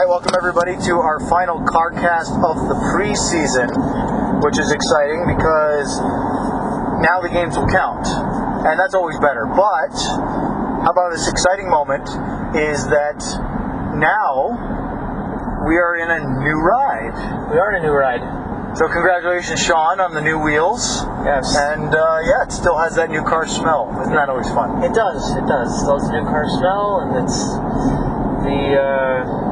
right, welcome everybody to our final CarCast of the preseason, which is exciting because now the games will count, and that's always better. But how about this exciting moment is that now we are in a new ride. We are in a new ride. So congratulations, Sean, on the new wheels. Yes. And uh, yeah, it still has that new car smell. Isn't that always fun? It does. It does. Still has a new car smell, and it's the. Uh,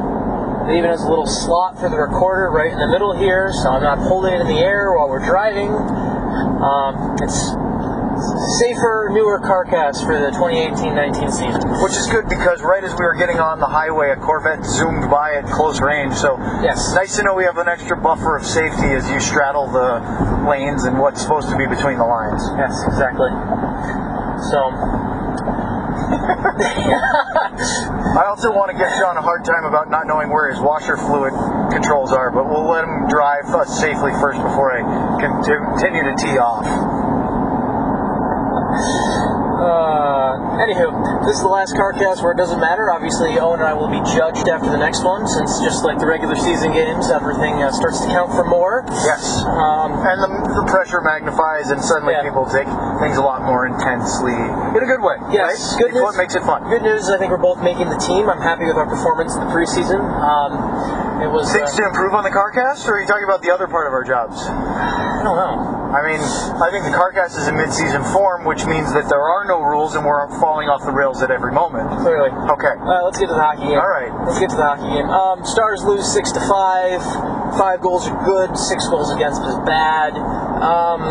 it even has a little slot for the recorder right in the middle here, so I'm not holding it in the air while we're driving. Um, it's safer, newer CarCast for the 2018-19 season. Which is good because right as we were getting on the highway, a Corvette zoomed by at close range. So Yes. nice to know we have an extra buffer of safety as you straddle the lanes and what's supposed to be between the lines. Yes, exactly. So I also want to give Sean a hard time about not knowing where his washer fluid controls are, but we'll let him drive us safely first before I continue to tee off. Uh, anywho, this is the last CarCast where it doesn't matter. Obviously, Owen and I will be judged after the next one, since just like the regular season games, everything uh, starts to count for more. Yes. Um, And the, the pressure magnifies, and suddenly Yeah. people take things a lot more intensely in a good way. Yes, right? good It's what makes it fun. good news, I think we're both making the team. I'm happy with our performance in the preseason. Um, it was. Things uh, to improve on the CarCast, or are you talking about the other part of our jobs? I don't know. I mean, I think the CarCast is in mid-season form, which means that there are no rules and we're falling off the rails at every moment. Clearly. Okay. Uh, let's get to the hockey game. All right. Let's get to the hockey game. Um, Stars lose six to five. Five goals are good. Six goals against is bad. Um,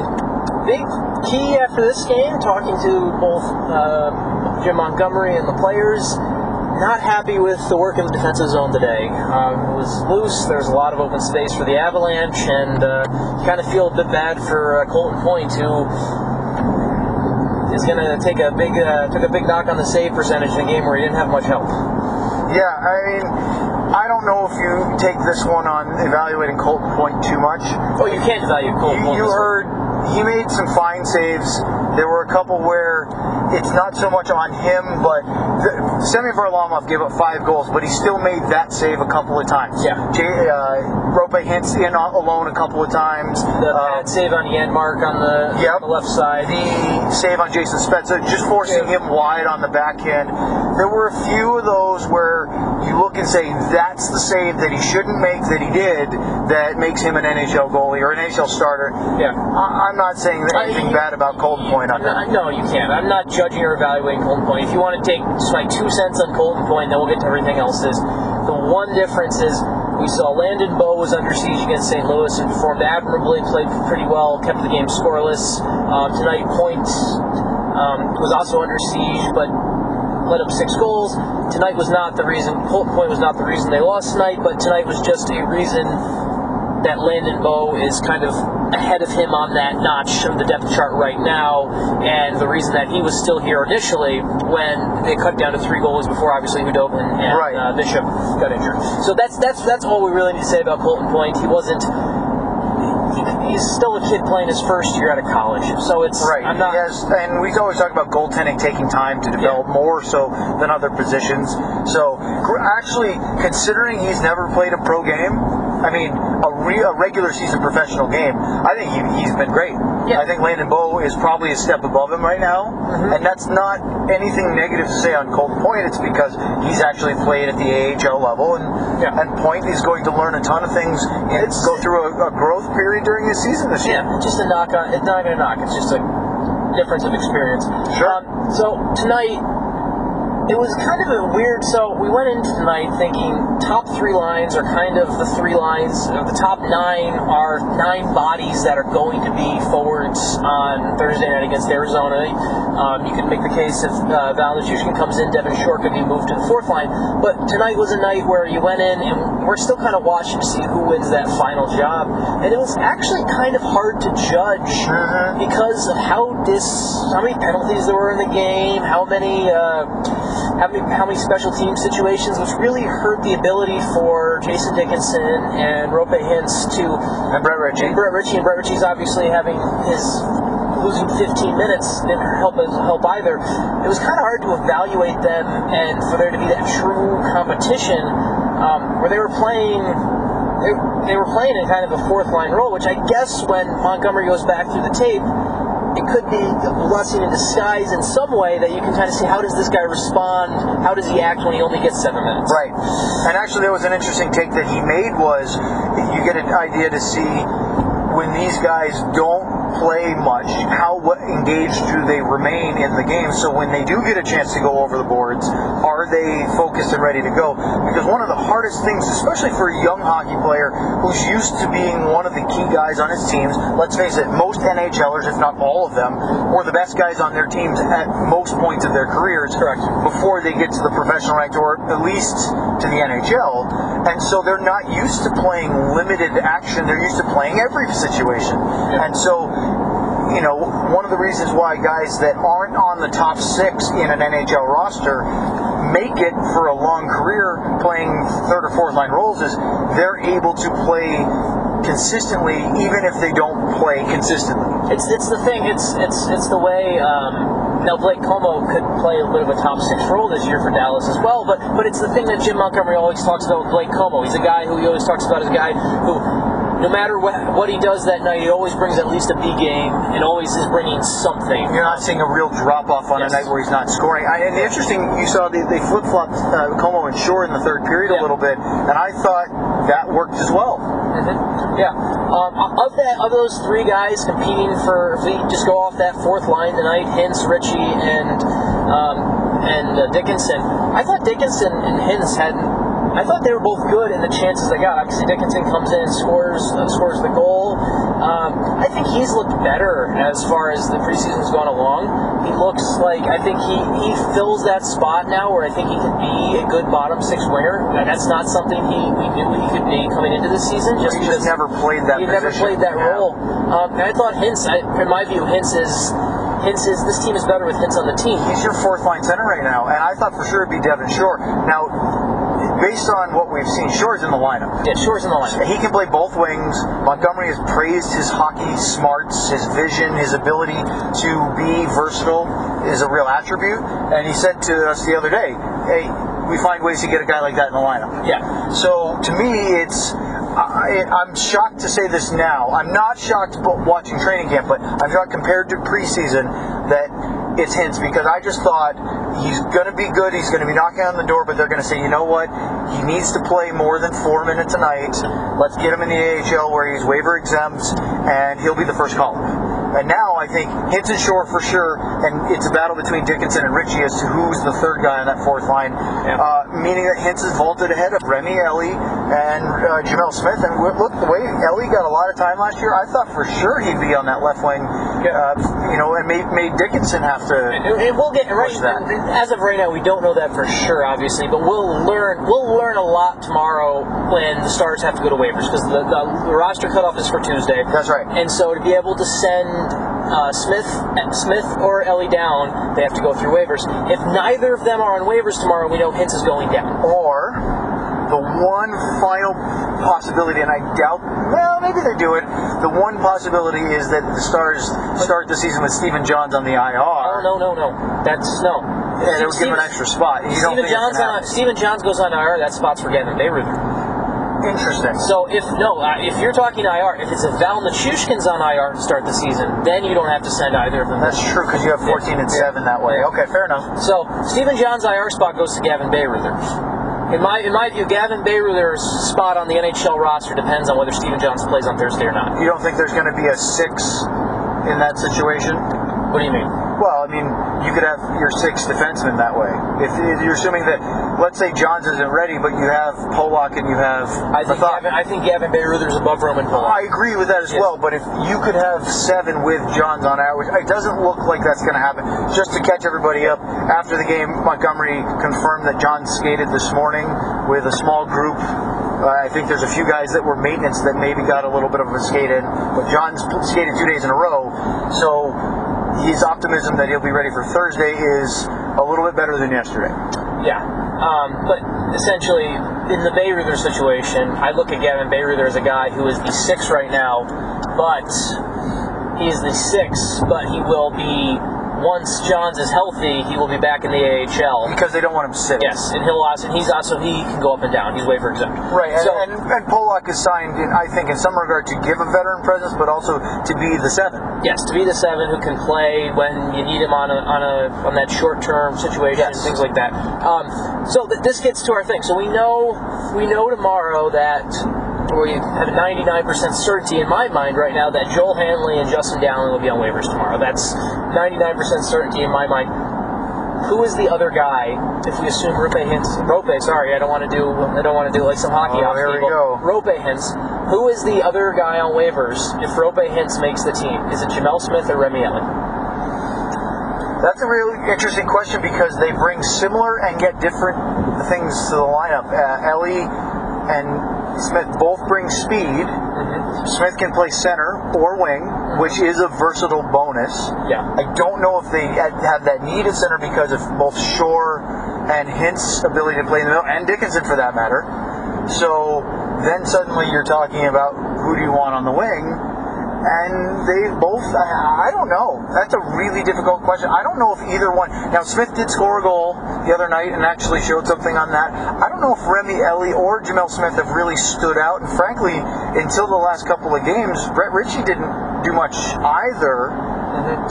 big key after this game, talking to both uh, Jim Montgomery and the players. Not happy with the work in the defensive zone today. Um, it was loose. There was a lot of open space for the Avalanche, and uh, kind of feel a bit bad for uh, Colton Point, who is going to take a big uh, took a big knock on the save percentage in a game where he didn't have much help. Yeah, I mean, I don't know if you take this one on evaluating Colton Point too much. Oh, you can't value Colton Point you way. heard he made some fine saves. There were a couple where it's not so much on him, but the, Semyon Varlamov gave up five goals, but he still made that save a couple of times. Yeah. Jay, uh, Roope Hintz in alone a couple of times. The Uh, bad save on Janmark on the, Yep. on the left side. the save on Jason Spezza, just forcing Yeah. him wide on the backhand. There were a few of those where you look and say that's the save that he shouldn't make that he did that makes him an NHL goalie or an NHL starter. Yeah. I- I'm not saying that I- anything bad about Colton Point on that. no, you can't. I'm not judging or evaluating Colton Point. If you want to take just my two cents on Colton Point, then we'll get to everything else. Is the one difference is we saw Landon Bow was under siege against St. Louis and performed admirably, played pretty well, kept the game scoreless. Um, tonight, Point um, was also under siege, but let up six goals. Tonight was not the reason. Point was not the reason they lost tonight, but tonight was just a reason that Landon Bow is kind of ahead of him on that notch of the depth chart right now, and the reason that he was still here initially when they cut down to three goalies before obviously Khudobin and Right. uh, Bishop got injured. So that's that's that's all we really need to say about Colton Point. He wasn't. He's still a kid playing his first year out of college, so it's Right. I'm not. Yes, and we always talk about goaltending taking time to develop more so than other positions. So actually, considering he's never played a pro game, I mean a, re- a regular season professional game, I think he, he's been great. Yeah. I think Landon Bow is probably a step above him right now, Mm-hmm. and that's not anything negative to say on Colton Point. It's because he's actually played at the AHL level, and Yeah. and Point is going to learn a ton of things and It's- go through a, a growth period during his season this year. Yeah, just a knock on. It's not going to knock. It's just a difference of experience. Sure. Um, so tonight, it was kind of a weird. So we went into tonight thinking top three lines are kind of the three lines. uh, The top nine are nine bodies that are going to be forwards on Thursday night against Arizona. Um, you can make the case if uh, Val comes in, Devin Shore could be moved to the fourth line. But tonight was a night where you went in, and we're still kind of watching to see who wins that final job. And it was actually kind of hard to judge Mhm. because of how dis, how many penalties there were in the game, how many, uh, how many, how many special team situations, which really hurt the ability for Jason Dickinson and Roope Hintz to And Brett Ritchie. and Brett Ritchie, and Brett Ritchie's obviously having his losing 15 minutes didn't help help either. It was kind of hard to evaluate them and for there to be that true competition um, where they were playing. They, they were playing in kind of a fourth line role, which I guess when Montgomery goes back through the tape, it could be a blessing in disguise in some way that you can kind of see how does this guy respond, how does he act when he only gets seven minutes. Right. And actually, there was an interesting take that he made was you get an idea to see when these guys don't play much, how engaged do they remain in the game? So when they do get a chance to go over the boards, are they focused and ready to go? Because one of the hardest things, especially for a young hockey player who's used to being one of the key guys on his teams, let's face it, most NHLers, if not all of them, were the best guys on their teams at most points of their careers. Correct. Before they get to the professional rank or at least to the NHL. And so they're not used to playing limited action. They're used to playing every situation. And so you know, one of the reasons why guys that aren't on the top six in an NHL roster make it for a long career playing third or fourth line roles is they're able to play consistently even if they don't play consistently. It's it's the thing. It's it's it's the way. Um, now Blake Comeau could play a bit of a top six role this year for Dallas as well, but but it's the thing that Jim Montgomery always talks about with Blake Comeau. He's a guy who he always talks about as a guy who no matter what, what he does that night, he always brings at least a B game and always is bringing something. You're not seeing a real drop off on Yes. a night where he's not scoring. I, and interesting, you saw they, they flip flopped uh, Comeau and Shore in the third period Yeah. a little bit, and I thought that worked as well. Mhm. Yeah. Um, of that, of those three guys competing for, if we just go off that fourth line tonight, Hintz, Ritchie, and um, and uh, Dickinson. I thought Dickinson and Hintz had. I thought they were both good in the chances they got. Obviously, Dickinson comes in and scores uh, scores the goal. Um, I think he's looked better as far as the preseason's gone along. He looks like I think he, he fills that spot now where I think he could be a good bottom six winger. And that's not something he we knew he could be coming into the season. Just He just never played that he never played that Yeah. role. Um, and I thought Hintz, I, in my view, Hintz is Hintz is this team is better with Hintz on the team. He's your fourth line center right now, and I thought for sure it'd be Devin Shore. Now, based on what we've seen, Shore's in the lineup. Yeah, Shore's in the line. He can play both wings. Montgomery has praised his hockey smarts, his vision, his ability to be versatile is a real attribute. And he said to us the other day, "Hey, we find ways to get a guy like that in the lineup." Yeah. So to me, it's I, I'm shocked to say this now. I'm not shocked watching training camp, but I'm shocked compared to preseason that it's Hintz because I just thought he's going to be good. He's going to be knocking on the door, but they're going to say, you know what? He needs to play more than four minutes a night. Let's get him in the AHL where he's waiver exempt, and he'll be the first call. And now I think Hinton Shore for sure, and it's a battle between Dickinson and Ritchie as to who's the third guy on that fourth line. Yeah. Uh, meaning that Hintz is vaulted ahead of Remi Elie and uh, Gemel Smith. And look, the way Elie got a lot of time last year, I thought for sure he'd be on that left wing. Uh, you know, and made, made Dickinson have to. And and we'll get right that. as of right now. We don't know that for sure, obviously, but we'll learn. We'll learn a lot tomorrow when the Stars have to go to waivers because the, the, the roster cutoff is for Tuesday. That's right. And so to be able to send uh, Smith, Smith or Elie down, they have to go through waivers. If neither of them are on waivers tomorrow, we know Hintz is going down. Or the one final possibility, and I doubt, well, maybe they do it. The one possibility is that the Stars start the season with Stephen Johns on the IR. Oh no, no, no. That's no. And it would give him an extra spot. You think Johns on gonna Johns goes on IR. That spot's for Gavin Bayreuther. Interesting. So if no, uh, if you're talking IR, if it's a Val Nichushkin's on IR to start the season, then you don't have to send either of them. That's true because you have 14 and 7 that way. Okay, fair enough. So Stephen John's IR spot goes to Gavin Bayreuther. In my in my view, Gavin Bayreuther's spot on the NHL roster depends on whether Stephen Johns plays on Thursday or not. You don't think there's going to be a 6 in that situation? What do you mean? Well, I mean, you could have your six defensemen that way. If, if you're assuming that, let's say Johns isn't ready, but you have Polak and you have I think. Gavin, I think Gavin Bayreuther's above Roman Polak. I agree with that as Yeah. well, but if you could have seven with Johns on which it doesn't look like that's going to happen. Just to catch everybody up, after the game, Montgomery confirmed that John skated this morning with a small group. Uh, I think there's a few guys that were maintenance that maybe got a little bit of a skate in, but John's skated two days in a row, so his optimism that he'll be ready for Thursday is a little bit better than yesterday. Yeah. Um, but essentially, in the Bayreuther situation, I look at Gavin Bayreuther as a guy who is the six right now, but he is the six, but he will be once Johns is healthy, he will be back in the AHL. because they don't want him sitting. Yes, and he'll also he's also he can go up and down. He's waiver exempt. Right, and, So and, and Polak is signed, in, I think, in some regard to give a veteran presence, but also to be the seven. yes, to be the seven who can play when you need him on a on a on that short term situation, Yes. things like that. Um, so th- this gets to our thing. So we know we know tomorrow that. We have a 99% certainty in my mind right now that Joel Hanley and Justin Dowling will be on waivers tomorrow. That's 99% certainty in my mind. Who is the other guy? If we assume Roope Hintz, Roope, sorry, I don't want to do, I don't want to do like some hockey Oh, off here we go. Roope Hintz. Who is the other guy on waivers if Roope Hintz makes the team? Is it Gemel Smith or Remi Elie? That's a really interesting question because they bring similar and yet different things to the lineup. Uh, Elie and Smith both bring speed. Smith can play center or wing, which is a versatile bonus. Yeah. I don't know if they have that need at center because of both Shore and Hintz's ability to play in the middle, and Dickinson for that matter. So then suddenly you're talking about who do you want on the wing, and they both. I, don't know. That's a really difficult question. I don't know if either one. Now Smith did score a goal the other night and actually showed something on that. I don't know if Remi Elie or Gemel Smith have really stood out, and frankly, until the last couple of games, Brett Ritchie didn't do much either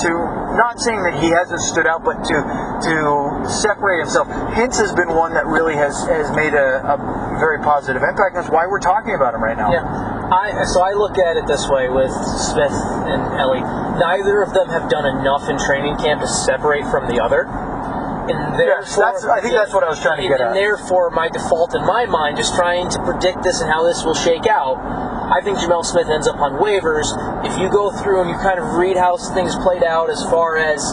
to not saying that he hasn't stood out, but to to separate himself. Hintz has been one that really has has made a, a very positive impact. That's why we're talking about him right now. Yeah. I so I look at it this way with Smith and Elie. Neither of them have done enough in training camp to separate from the other. And therefore, that's- I think that's what I was trying to get and at. therefore, my default in my mind, just trying to predict this and how this will shake out. I think Gemel Smith ends up on waivers. If you go through and you kind of read how things played out as far as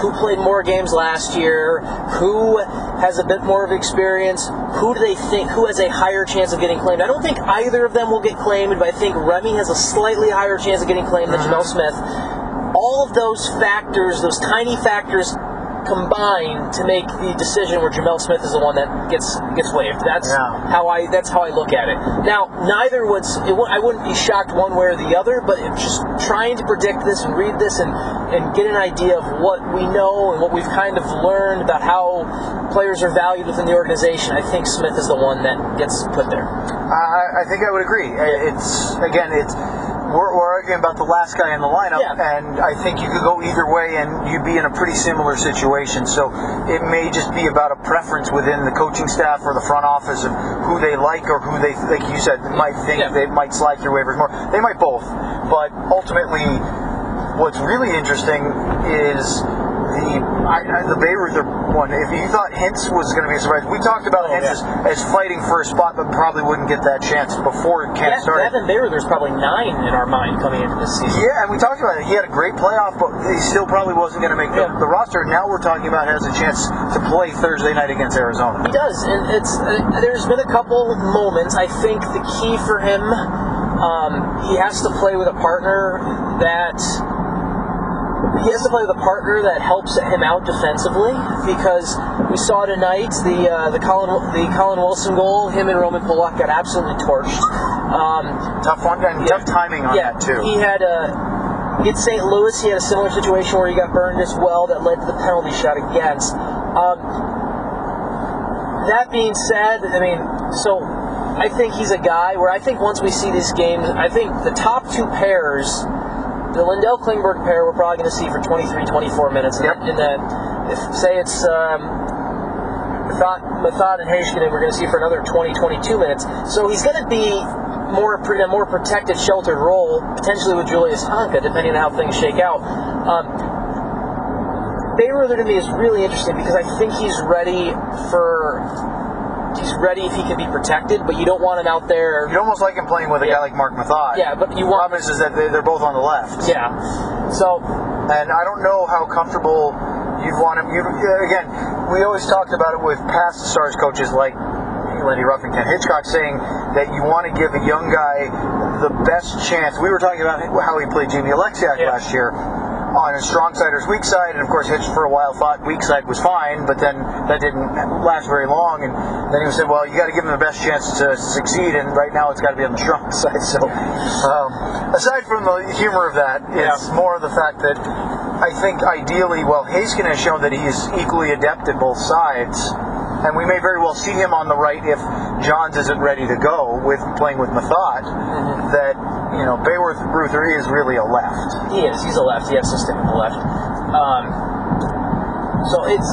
who played more games last year, who has a bit more of experience, who do they think, who has a higher chance of getting claimed? I don't think either of them will get claimed, but I think Remi has a slightly higher chance of getting claimed than mm-hmm. Gemel Smith. All of those factors, those tiny factors, combine to make the decision where Gemel Smith is the one that gets gets waived. That's Yeah. how I that's how I look at it. Now, neither would it, I wouldn't be shocked one way or the other, but just trying to predict this and read this and and get an idea of what we know and what we've kind of learned about how players are valued within the organization. I think Smith is the one that gets put there. I, I think I would agree. It's again, it's we're, we're arguing about the last guy in the lineup, Yeah. and I think you could go either way, and you'd be in a pretty similar situation. So it may just be about a preference within the coaching staff or the front office of who they like or who they, like you said, might think Yeah. they might slide through waivers more. They might both, but ultimately, what's really interesting is. The I, I, the one. If you thought Hintz was going to be a surprise, we talked about Oh, Hintz yeah. as, as fighting for a spot, but probably wouldn't get that chance before camp Yeah, started. Evan Bayer, there's probably nine in our mind coming into this season. Yeah, and we talked about it. He had a great playoff, but he still probably wasn't going to make the, Yeah. the roster. Now we're talking about has a chance to play Thursday night against Arizona. He does, and it's uh, there's been a couple moments. I think the key for him, um, he has to play with a partner that he has to play with a partner that helps him out defensively because we saw tonight the uh, the Colin the Colin Wilson goal. Him and Roman Polak got absolutely torched. Um, Tough one and tough timing on yeah, that too. he had a. Against St. Louis, he had a similar situation where he got burned as well that led to the penalty shot against. Um, that being said, I mean, so I think he's a guy where I think once we see these games, I think the top two pairs, the Lindell Klingberg pair, we're probably going to see for 23, 24 minutes. And Yep. then, and then if say it's um, Methot and Heiskanen, we're going to see for another 20, 22 minutes. So he's going to be more in a more protected, sheltered role, potentially with Julius Honka, depending on how things shake out. Um, Bayreuther to me is really interesting because I think he's ready for. He's ready if he can be protected, but you don't want him out there. You'd almost like him playing with a Yeah. guy like Marc Methot. Yeah, but you The want. problem is, is that they, they're both on the left. Yeah. So And I don't know how comfortable you'd want him. You uh, again, we always talked about it with past Stars coaches like Lenny Ruffington, Hitchcock, saying that you want to give a young guy the best chance. We were talking about how he played Jamie Oleksiak Yeah. last year on his strong side or his weak side, and of course Hitch for a while thought weak side was fine, but then that didn't last very long, and then he said, well, you got to give him the best chance to succeed, and right now it's got to be on the strong side. So, um, aside from the humor of that, it's more of the fact that I think ideally, well, Haskin has shown that he's equally adept at both sides, and we may very well see him on the right if Johns isn't ready to go with playing with Methot. That you know, Bayworth Ruther is really a left. He is. He's a left. He has to stick with the left. Um, so it's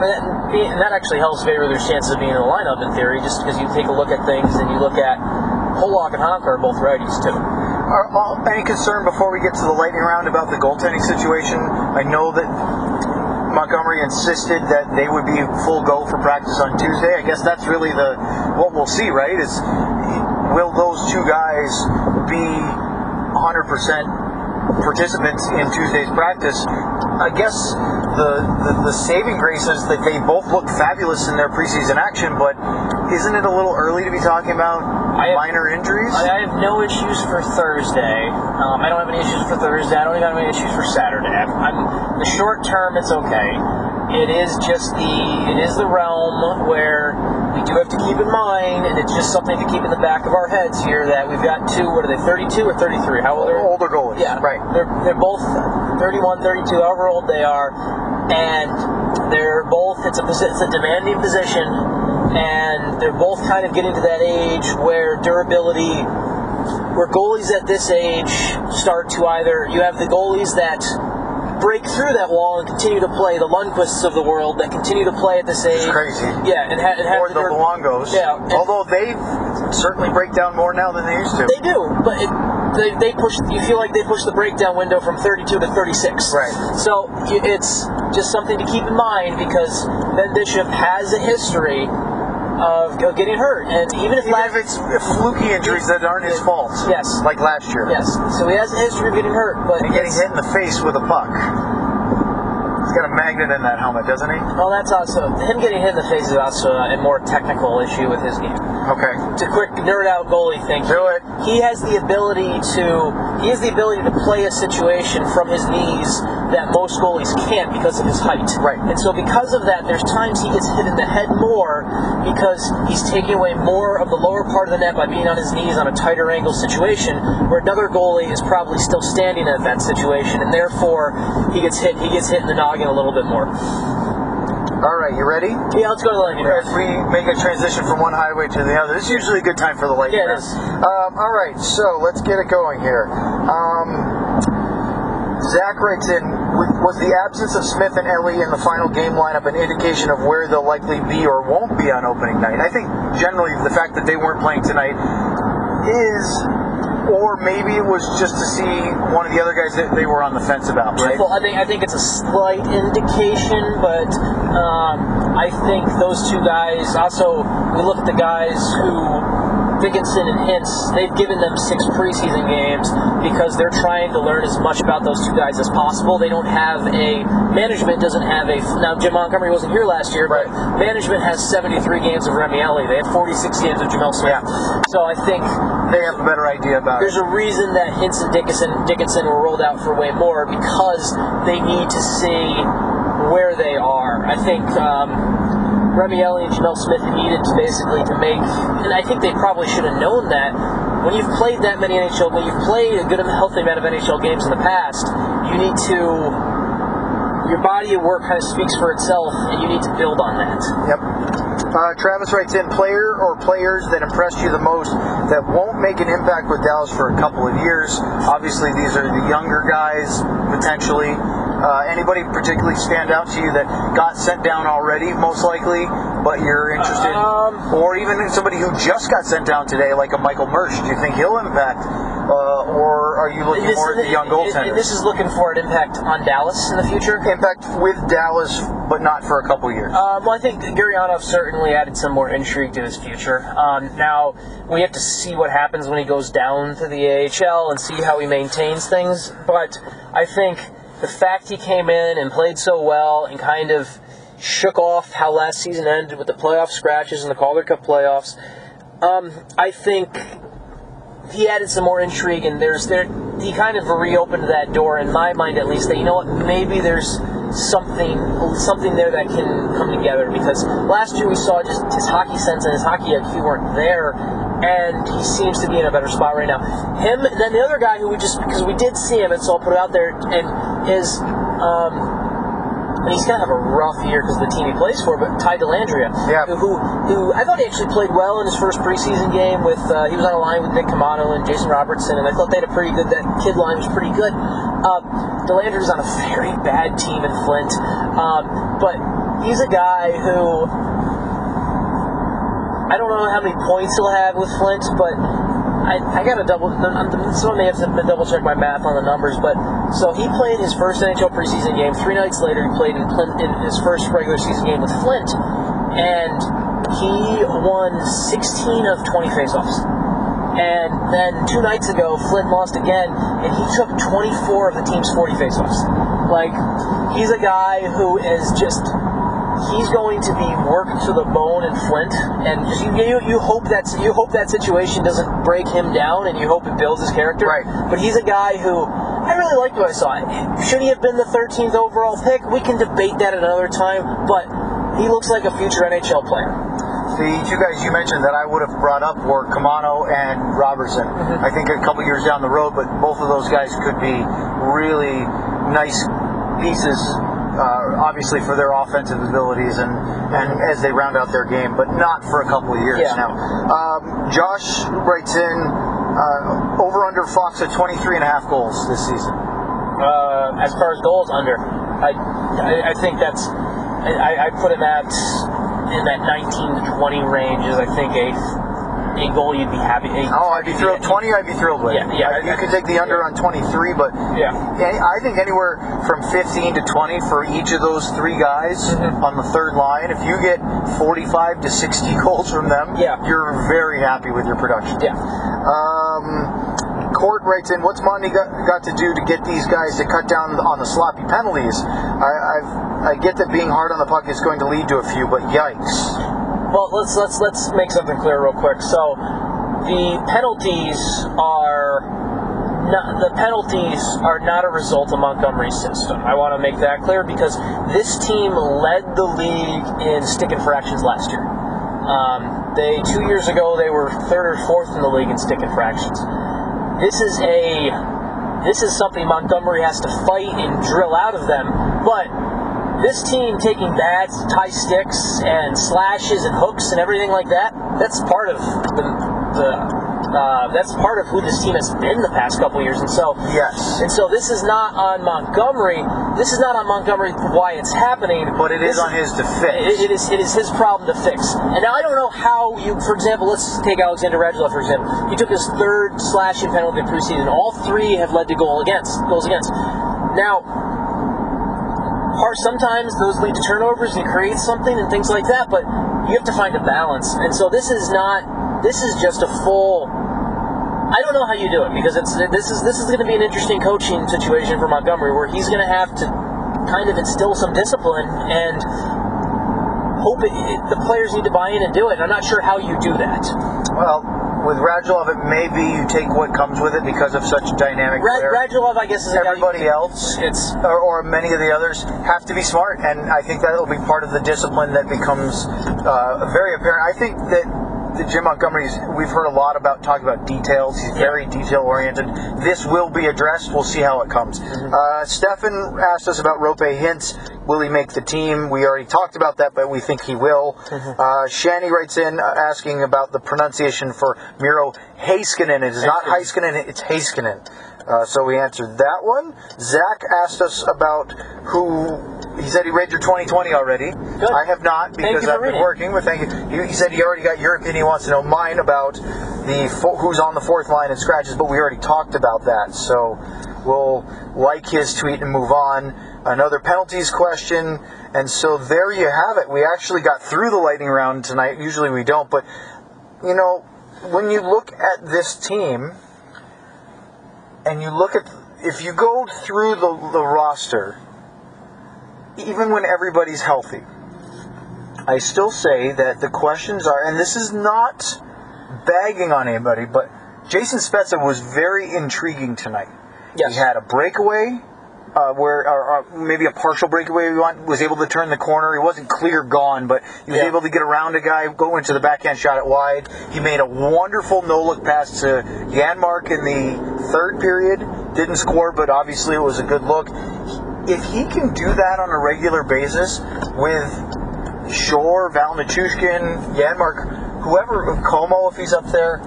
and that, actually helps favor their chances of being in the lineup in theory, just because you take a look at things and you look at Polak and Honka are both righties too. Are, are any concern before we get to the lightning round about the goaltending situation? I know that Montgomery insisted that they would be full go for practice on Tuesday. I guess that's really the what we'll see, right? Is will those two guys be 100% participants in Tuesday's practice? I guess the, the the saving grace is that they both look fabulous in their preseason action, but isn't it a little early to be talking about have- minor injuries? I I have no issues for Thursday. Um, I don't have any issues for Thursday. I don't even have any issues for Saturday. I'm, I'm the short term. It's okay. It is just the it is the realm where we do have to keep in mind, and it's just something to keep in the back of our heads here that we've got two. What are they? 32 or 33? How old are they? Older goalies, Yeah, right. They're they're both 31, 32, however old they are, and they're both. It's a it's a demanding position, and they're both kind of getting to that age where durability, where goalies at this age start to either you have the goalies that break through that wall and continue to play the Lundqvists of the world that continue to play at this age. It's crazy. Yeah, and, ha- and have or the Luongos. Yeah, Although they certainly break down more now than they used to. They do, but it, they, they push. You feel like they push the breakdown window from 32 to 36. Right. So it's just something to keep in mind because Ben Bishop has a history of, getting hurt, and even if Even last if it's fluky injuries that aren't his fault. Yes. Like last year. yes, so he has a history of getting hurt, but And getting hit in the face with a puck. He's got a magnet in that helmet, doesn't he? Well, that's also him getting hit in the face is also a more technical issue with his game. Okay. It's a quick nerd out goalie thing. Do it. He has the ability to he has the ability to play a situation from his knees that most goalies can't because of his height. Right. And so because of that, there's times he gets hit in the head more because he's taking away more of the lower part of the net by being on his knees on a tighter angle situation, where another goalie is probably still standing at that situation, and therefore he gets hit he gets hit in the noggin a little bit more. All right, you ready? Yeah, let's go to the lightning round. As we make a transition from one highway to the other, this is usually a good time for the lightning Yeah, round. Um, all right, so let's get it going here. Um, Zach writes in, was the absence of Smith and Elie in the final game lineup an indication of where they'll likely be or won't be on opening night? I think generally the fact that they weren't playing tonight is, or maybe it was just to see one of the other guys that they were on the fence about, right? Well, I think I think it's a slight indication, but um, I think those two guys. Also, we look at the guys who Dickinson and Hintz. They've given them six preseason games because they're trying to learn as much about those two guys as possible. They don't have a management doesn't have a now. Jim Montgomery wasn't here last year, but management has 73 games of Remi Elie. They had 46 games of Gemel Smith. Yeah. So I think They have a better idea about it. there's a reason that Hintz and Dickinson Dickinson were rolled out for way more because they need to see where they are. I think um, Remi Elie and Gemel Smith needed to basically to make, and I think they probably should have known that. When you've played that many NHL, when you've played a good, and healthy amount of NHL games in the past, you need to. Your body of work kind of speaks for itself, and you need to build on that. Yep. Uh, Travis writes in player or players that impressed you the most that won't make an impact with Dallas for a couple of years. Obviously, these are the younger guys potentially. Uh, anybody particularly stand out to you that got sent down already, most likely, but you're interested, Um, or even somebody who just got sent down today, like a Michael Mersch? Do you think he'll impact, uh, or are you looking This- more at the young goaltenders? This is looking for an impact on Dallas in the future. impact with Dallas, but not for a couple years. Um, well, I think Gurianov certainly added some more intrigue to his future. Um, now we have to see what happens when he goes down to the AHL and see how he maintains things. But I think the fact he came in and played so well and kind of shook off how last season ended with the playoff scratches and the Calder Cup playoffs, um, I think he added some more intrigue and there's there he kind of reopened that door in my mind at least that you know what maybe there's something something there that can come together because last year we saw just his hockey sense and his hockey IQ weren't there and he seems to be in a better spot right now. Him and then the other guy who we just because we did see him and so I'll put it out there and his Um, and he's gonna have a rough year because the team he plays for. But Ty Dellandrea, Yeah. who, who who I thought he actually played well in his first preseason game. With uh, he was on a line with Nick Caamano and Jason Robertson, and I thought they had a pretty good. That kid line was pretty good. Uh, Dellandrea's on a very bad team in Flint, um, but he's a guy who I don't know how many points he'll have with Flint, but I, I got to double. Someone may have to double check my math on the numbers, but so he played his first NHL preseason game. Three nights later, he played in, in his first regular season game with Flint, and he won 16 of 20 faceoffs. And then two nights ago, Flint lost again, and he took 24 of the team's 40 faceoffs. Like, he's a guy who is just he's going to be worked to the bone in Flint, and just you, you, hope that you hope that situation doesn't break him down, and you hope it builds his character. Right. But he's a guy who I really liked what I saw. Should he have been the 13th overall pick? We can debate that another time, but he looks like a future NHL player. The two guys you mentioned that I would have brought up were Caamano and Robertson. Mm-hmm. I think a couple years down the road, but both of those guys could be really nice pieces, obviously for their offensive abilities and, and as they round out their game, but not for a couple of years Yeah. now. Um, Josh writes in uh, over under Fox at 23 and a half goals this season. Uh, as far as goals under, I, I, I think that's I, I put him at in that 19 to 20 range is I think a goal you'd be happy. Oh, I'd be thrilled. 20, I'd be thrilled with. Yeah, yeah. You could take the under on 23, but Yeah. Yeah, I think anywhere from 15 to 20 for each of those three guys Mm-hmm. on the third line. If you get 45 to 60 goals from them, Yeah. you're very happy with your production. Yeah. Um, Court writes in, what's Monty got, got to do to get these guys to cut down on the sloppy penalties? I, I've, I get that being hard on the puck is going to lead to a few, but yikes. Well, let's let's let's make something clear real quick. So, the penalties are not, the penalties are not a result of Montgomery's system. I want to make that clear because this team led the league in stick infractions last year. Um, they two years ago they were third or fourth in the league in stick infractions. This is a this is something Montgomery has to fight and drill out of them, but this team taking bad tie sticks and slashes and hooks and everything like that, that's part of the, the uh, that's part of who this team has been the past couple years. And so, Yes. and so this is not on Montgomery. This is not on Montgomery why it's happening. But it is on his to fix. it, it is it is his problem to fix. And now I don't know how you, for example, let's take Alexander Radulov for example. He took his third slashing penalty preseason. All three have led to goal against goals against. Now, part sometimes those lead to turnovers and create something and things like that. But you have to find a balance. And so this is not. This is just a full. I don't know how you do it because it's this is this is going to be an interesting coaching situation for Montgomery where he's going to have to kind of instill some discipline and hope it, it- the players need to buy in and do it. And I'm not sure how you do that. Well, with Radulov, it may be you take what comes with it because of such dynamic Rad, player. Radulov, I guess, is Everybody else, It's or, or many of the others, have to be smart, and I think that will be part of the discipline that becomes uh, very apparent. I think that Jim Montgomery's. We've heard a lot about talking about details. He's very detail oriented. This will be addressed. We'll see how it comes. Uh, Stefan asked us about Roope Hintz. Will he make the team? We already talked about that, but we think he will. Uh, Shani writes in uh, asking about the pronunciation for Miro Heiskanen. It is not Heiskanen, it's Heiskanen. Uh, so we answered that one. Zach asked us about who. He said he read your 2020 already. I have not because I've been reading. working. But thank you. He, he said he already got your opinion. He wants to know mine about the fo- who's on the fourth line and scratches. But we already talked about that. So we'll like his tweet and move on. Another penalties question. And so there you have it. We actually got through the lightning round tonight. Usually we don't, but you know, when you look at this team and you look at if you go through the, the roster, even when everybody's healthy, I still say that the questions are, and this is not bagging on anybody, but Jason Spezza was very intriguing tonight. Yes. He had a breakaway, uh, where or, or maybe a partial breakaway. We want was able to turn the corner. He wasn't clear gone, but he was Yeah. able to get around a guy, go into the backhand shot it wide. He made a wonderful no look pass to Janmark in the third period. Didn't score, but obviously it was a good look. if he can do that on a regular basis with Shore, Val Nichushkin, Janmark, whoever, Comeau if he's up there,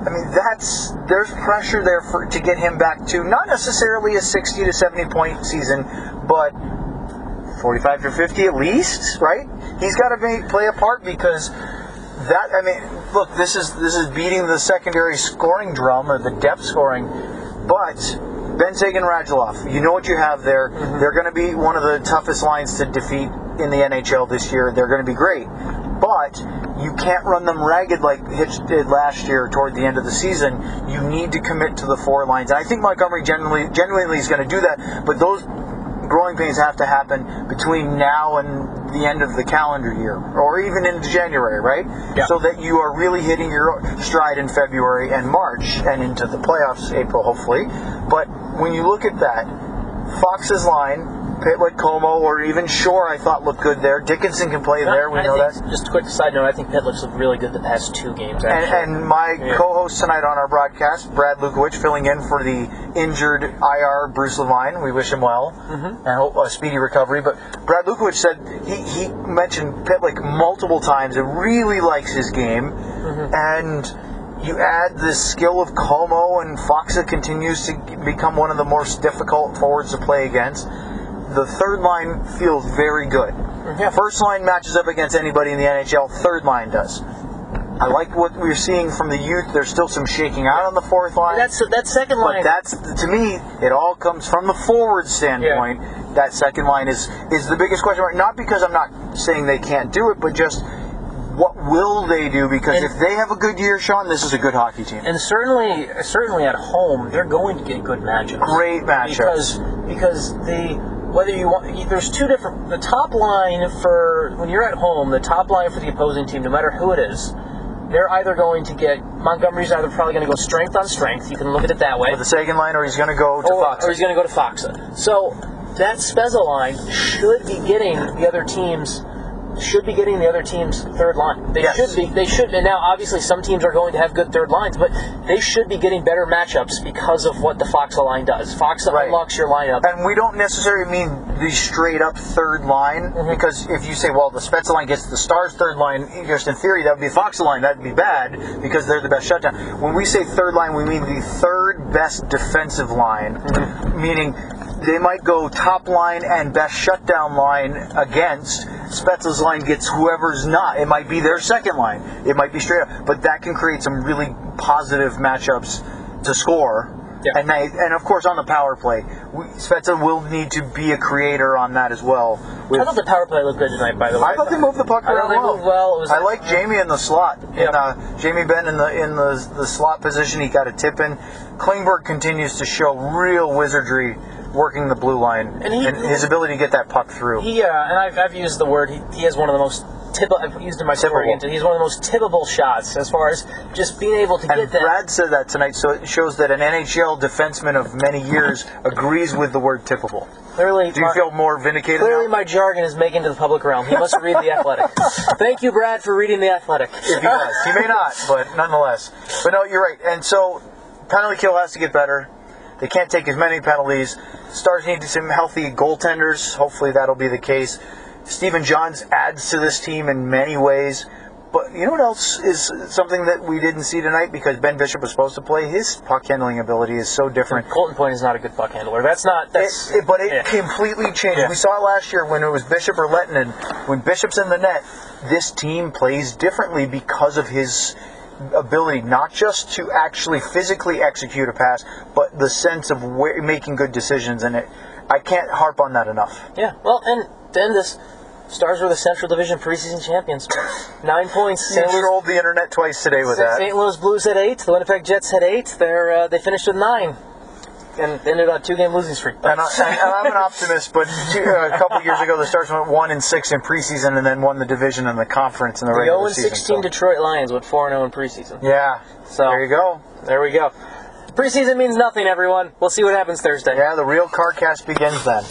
I mean, that's there's pressure there for to get him back to not necessarily a 60 to 70 point season, but 45 to 50 at least, right? He's got to play a part because that. I mean, look, this is this is beating the secondary scoring drum or the depth scoring, but Benn Seguin Radulov, you know what you have there. Mm-hmm. They're going to be one of the toughest lines to defeat in the NHL this year. They're going to be great, but you can't run them ragged like Hitch did last year toward the end of the season. You need to commit to the four lines. And I think Montgomery genuinely, genuinely is going to do that, but those growing pains have to happen between now and the end of the calendar year, or even into January, right? Yeah. So that you are really hitting your stride in February and March and into the playoffs, April, hopefully. But when you look at that, Faksa's line, Pitlick, Comeau, or even Shore, I thought looked good there. Dickinson can play there. We I know that. Just a quick side note, I think Pitlick's looked really good the past two games. And, and my Yeah. co-host tonight on our broadcast, Brad Lukowich, filling in for the injured IR Bruce Levine. We wish him well Mm-hmm. and hope a speedy recovery. But Brad Lukowich said he, he mentioned Pitlick multiple times and really likes his game. Mm-hmm. And you add the skill of Comeau and Faksa continues to become one of the most difficult forwards to play against. The third line feels very good. Yeah. First line matches up against anybody in the NHL. Third line does. I like what we're seeing from the youth. There's still some shaking out on the fourth line. that's that second line. but that's to me, it all comes from the forward standpoint. That second line is is the biggest question mark. Not because I'm not saying they can't do it, but just what will they do? Because And- if they have a good year, Sean, this is a good hockey team. and certainly, certainly at home, they're going to get good matchups. Great matchups. because because the whether you want there's two different the top line for when you're at home the top line for the opposing team no matter who it is they're either going to get Montgomery's either probably going to go strength on strength you can look at it that way the second line, or he's going to go to or, Fox. or he's going to go to Faksa so that Spezza line should be getting the other teams should be getting the other team's third line. They Yes. should be. They should. And now, obviously, some teams are going to have good third lines, but they should be getting better matchups because of what the Faksa line does. Faksa Right. unlocks your lineup. And we don't necessarily mean the straight up third line Mm-hmm. because if you say, well, the Spezza line gets the Stars third line, just in theory, that would be Fox line. That would be bad because they're the best shutdown. When we say third line, we mean the third best defensive line, Mm-hmm. meaning they might go top line and best shutdown line against. Spezza's line gets whoever's not. It might be their second line. It might be straight up. But that can create some really positive matchups to score. Yeah. And they, and of course on the power play, we, Spezza will need to be a creator on that as well. With, I thought the power play looked good tonight, by the way. I thought they moved the puck around well. well. I like Jamie in the slot. Yeah. And, uh, Jamie Benn in the in the the slot position. He got a tip in. Klingberg continues to show real wizardry working the blue line And he- his ability to get that puck through. Yeah, uh, and I've, I've used the word. He, he has one of the most tip. I've used in my story. Again, he's one of the most tippable shots as far as just being able to and get that. Brad said that tonight, so it shows that an NHL defenseman of many years agrees with the word tippable. clearly, Do you feel more vindicated? Clearly, now? my jargon is making it to the public realm. He must read the Athletic. Thank you, Brad, for reading the Athletic. if he does. He may not, but nonetheless. But no, you're right. And so penalty kill has to get better. They can't take as many penalties. Stars need some healthy goaltenders. Hopefully that'll be the case. Stephen Johns adds to this team in many ways. But you know what else is something that we didn't see tonight because Ben Bishop was supposed to play? His puck handling ability is so different. Colton Point is not a good puck handler. That's not. That's. It- it- but it yeah. completely changed. Yeah. We saw it last year when it was Bishop or Lehtonen. When Bishop's in the net, this team plays differently because of his ability, not just to actually physically execute a pass, but the sense of where, making good decisions. And it, I can't harp on that enough. Yeah. Well, and then this, Stars were the Central Division preseason champions. Nine points. You St. Louis, trolled the internet twice today with that. St. Louis Blues had eight. The Winnipeg Jets had eight. They're uh, they finished with nine, and ended on a two-game losing streak. And, I, and I'm an optimist, but two, uh, a couple years ago, the Stars went one and six in preseason, and then won the division and the conference in the The regular 0 season. 16 so- Detroit Lions went 4 and 0 in preseason. Yeah. So There you go. There we go. Preseason means nothing, everyone. We'll see what happens Thursday. Yeah, the real CarCast begins then.